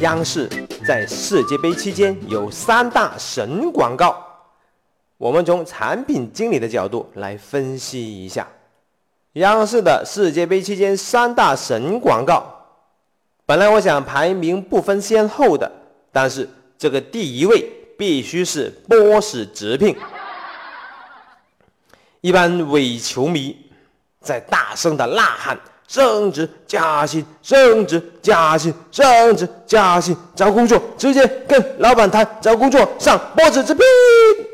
央视在世界杯期间有三大神广告，我们从产品经理的角度来分析一下央视的世界杯期间三大神广告。本来我想排名不分先后的，但是这个第一位必须是波士直聘。一般伪球迷在大声的呐喊。升职加薪，升职加薪，升职加薪，找工作直接跟老板谈，找工作上波子直聘。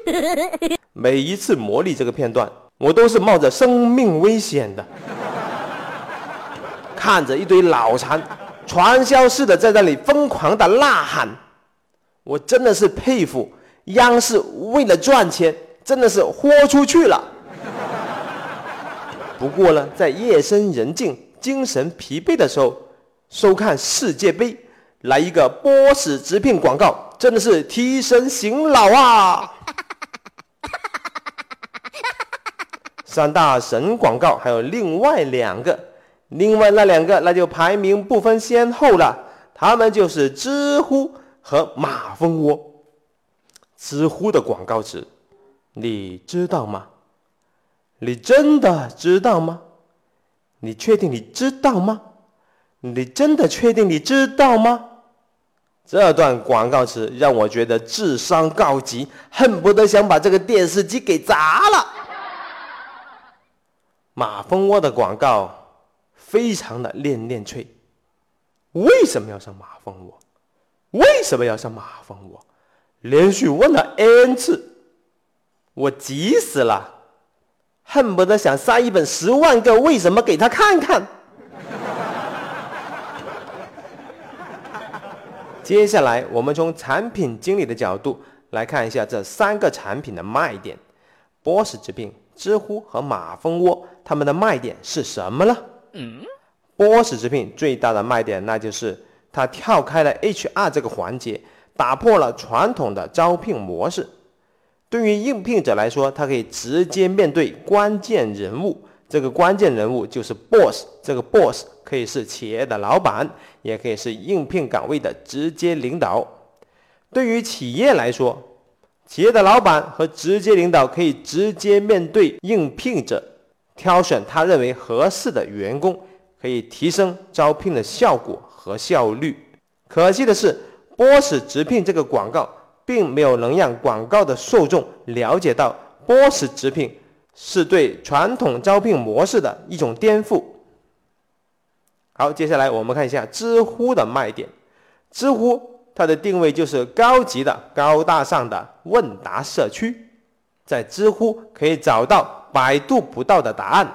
每一次磨砺这个片段，我都是冒着生命危险的，看着一堆脑残传销似的在那里疯狂的呐喊，我真的是佩服央视为了赚钱，真的是豁出去了。不过呢，在夜深人静、精神疲惫的时候，收看世界杯，来一个波士直聘广告，真的是提神醒脑啊！三大神广告还有另外两个，另外那两个那就排名不分先后了，他们就是知乎和马蜂窝。知乎的广告词，你知道吗？你真的知道吗？你确定你知道吗？你真的确定你知道吗？这段广告词让我觉得智商告急，恨不得想把这个电视机给砸了。马蜂窝的广告非常的练练脆，为什么要上马蜂窝？为什么要上马蜂窝？连续问了 n 次，我急死了。恨不得想塞一本《十万个为什么》给他看看。接下来，我们从产品经理的角度来看一下这三个产品的卖点：波士直聘、知乎和马蜂窝，他们的卖点是什么呢？波士直聘最大的卖点，那就是它跳开了 HR 这个环节，打破了传统的招聘模式。对于应聘者来说，他可以直接面对关键人物，这个关键人物就是 boss。这个 boss 可以是企业的老板，也可以是应聘岗位的直接领导。对于企业来说，企业的老板和直接领导可以直接面对应聘者，挑选他认为合适的员工，可以提升招聘的效果和效率。可惜的是，boss 直聘这个广告。并没有能让广告的受众了解到波士直聘是对传统招聘模式的一种颠覆。好，接下来我们看一下知乎的卖点。知乎它的定位就是高级的、高大上的问答社区，在知乎可以找到百度不到的答案。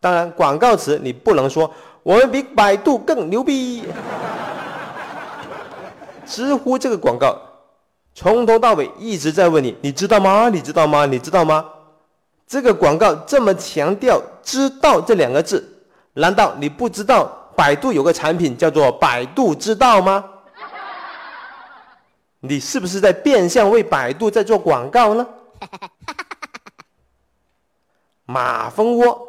当然，广告词你不能说我们比百度更牛逼。知乎这个广告。从头到尾一直在问你，你知道吗？你知道吗？你知道吗？这个广告这么强调“知道”这两个字，难道你不知道百度有个产品叫做“百度知道”吗？你是不是在变相为百度在做广告呢？马蜂窝，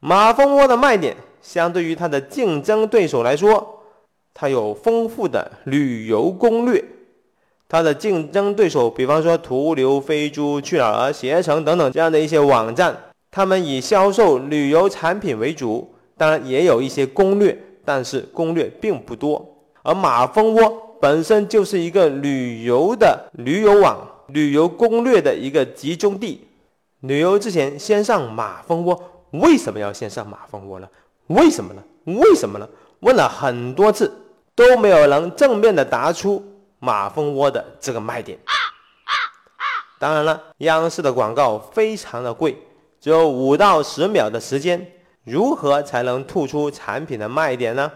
马蜂窝的卖点，相对于它的竞争对手来说，它有丰富的旅游攻略。它的竞争对手，比方说途牛、飞猪、去哪儿、携程等等这样的一些网站，他们以销售旅游产品为主，当然也有一些攻略，但是攻略并不多。而马蜂窝本身就是一个旅游的旅游网、旅游攻略的一个集中地。旅游之前先上马蜂窝，为什么要先上马蜂窝呢？为什么呢？为什么呢？问了很多次，都没有能正面的答出。马蜂窝的这个卖点，当然了，央视的广告非常的贵，只有五到十秒的时间，如何才能突出产品的卖点呢？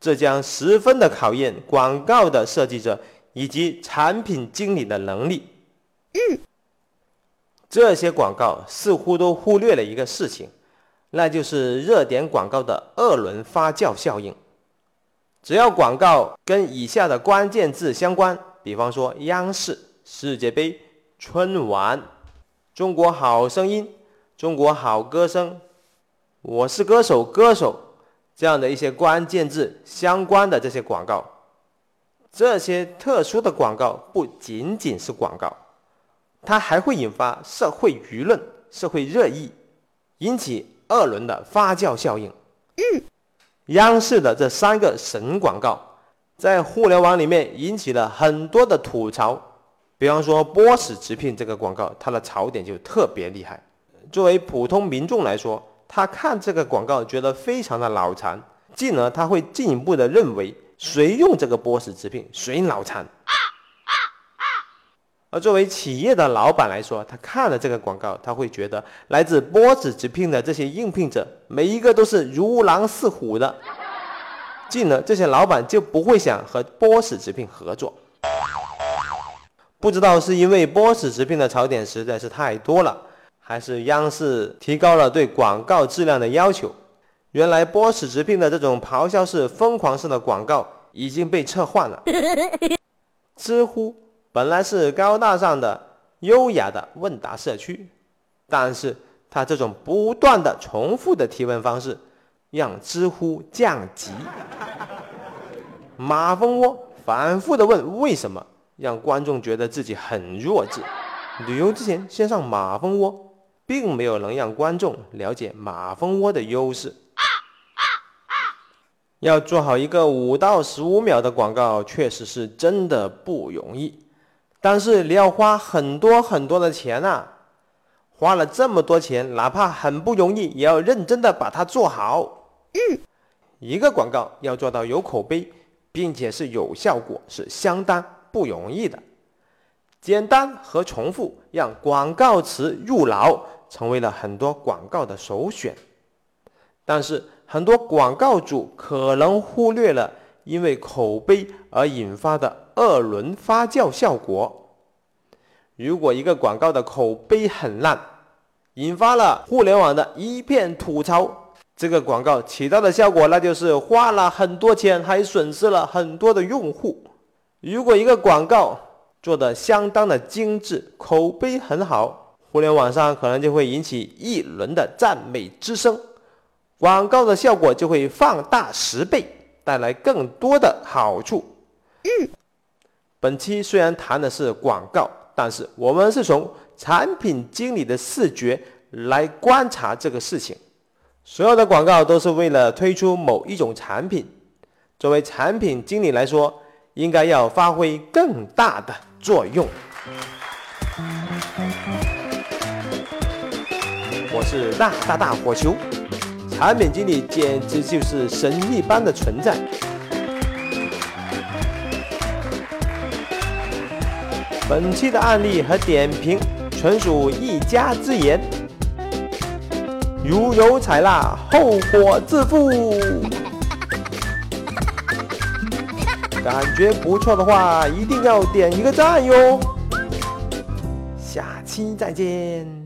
这将十分的考验广告的设计者以及产品经理的能力。嗯，这些广告似乎都忽略了一个事情，那就是热点广告的二轮发酵效应。只要广告跟以下的关键字相关，比方说央视、世界杯、春晚、中国好声音、中国好歌声、我是歌手歌手这样的一些关键字相关的这些广告，这些特殊的广告不仅仅是广告，它还会引发社会舆论、社会热议，引起二轮的发酵效应。嗯，央视的这三个神广告，在互联网里面引起了很多的吐槽。比方说波士直聘这个广告，它的槽点就特别厉害。作为普通民众来说，他看这个广告觉得非常的脑残，进而他会进一步的认为，谁用这个波士直聘谁脑残。而作为企业的老板来说，他看了这个广告，他会觉得来自波士直聘的这些应聘者，每一个都是如狼似虎的，进了这些老板就不会想和波士直聘合作。不知道是因为波士直聘的槽点实在是太多了，还是央视提高了对广告质量的要求。原来波士直聘的这种咆哮式、疯狂式的广告已经被撤换了。知乎本来是高大上的、优雅的问答社区，但是他这种不断的重复的提问方式，让知乎降级。马蜂窝反复的问为什么。让观众觉得自己很弱智。旅游之前先上马蜂窝，并没有能让观众了解马蜂窝的优势。要做好一个五到十五秒的广告，确实是真的不容易。但是你要花很多很多的钱啊！花了这么多钱，哪怕很不容易，也要认真的把它做好。嗯，一个广告要做到有口碑，并且是有效果，是相当。不容易的，简单和重复让广告词入脑，成为了很多广告的首选。但是很多广告主可能忽略了因为口碑而引发的二轮发酵效果。如果一个广告的口碑很烂，引发了互联网的一片吐槽，这个广告起到的效果那就是花了很多钱，还损失了很多的用户。如果一个广告做的相当的精致，口碑很好，互联网上可能就会引起一轮的赞美之声，广告的效果就会放大十倍，带来更多的好处。嗯，本期虽然谈的是广告，但是我们是从产品经理的视觉来观察这个事情。所有的广告都是为了推出某一种产品，作为产品经理来说。应该要发挥更大的作用。我是大大大火球，产品经理简直就是神一般的存在。本期的案例和点评纯属一家之言，如有采纳，后果自负。感觉不错的话，一定要点一个赞哟！下期再见。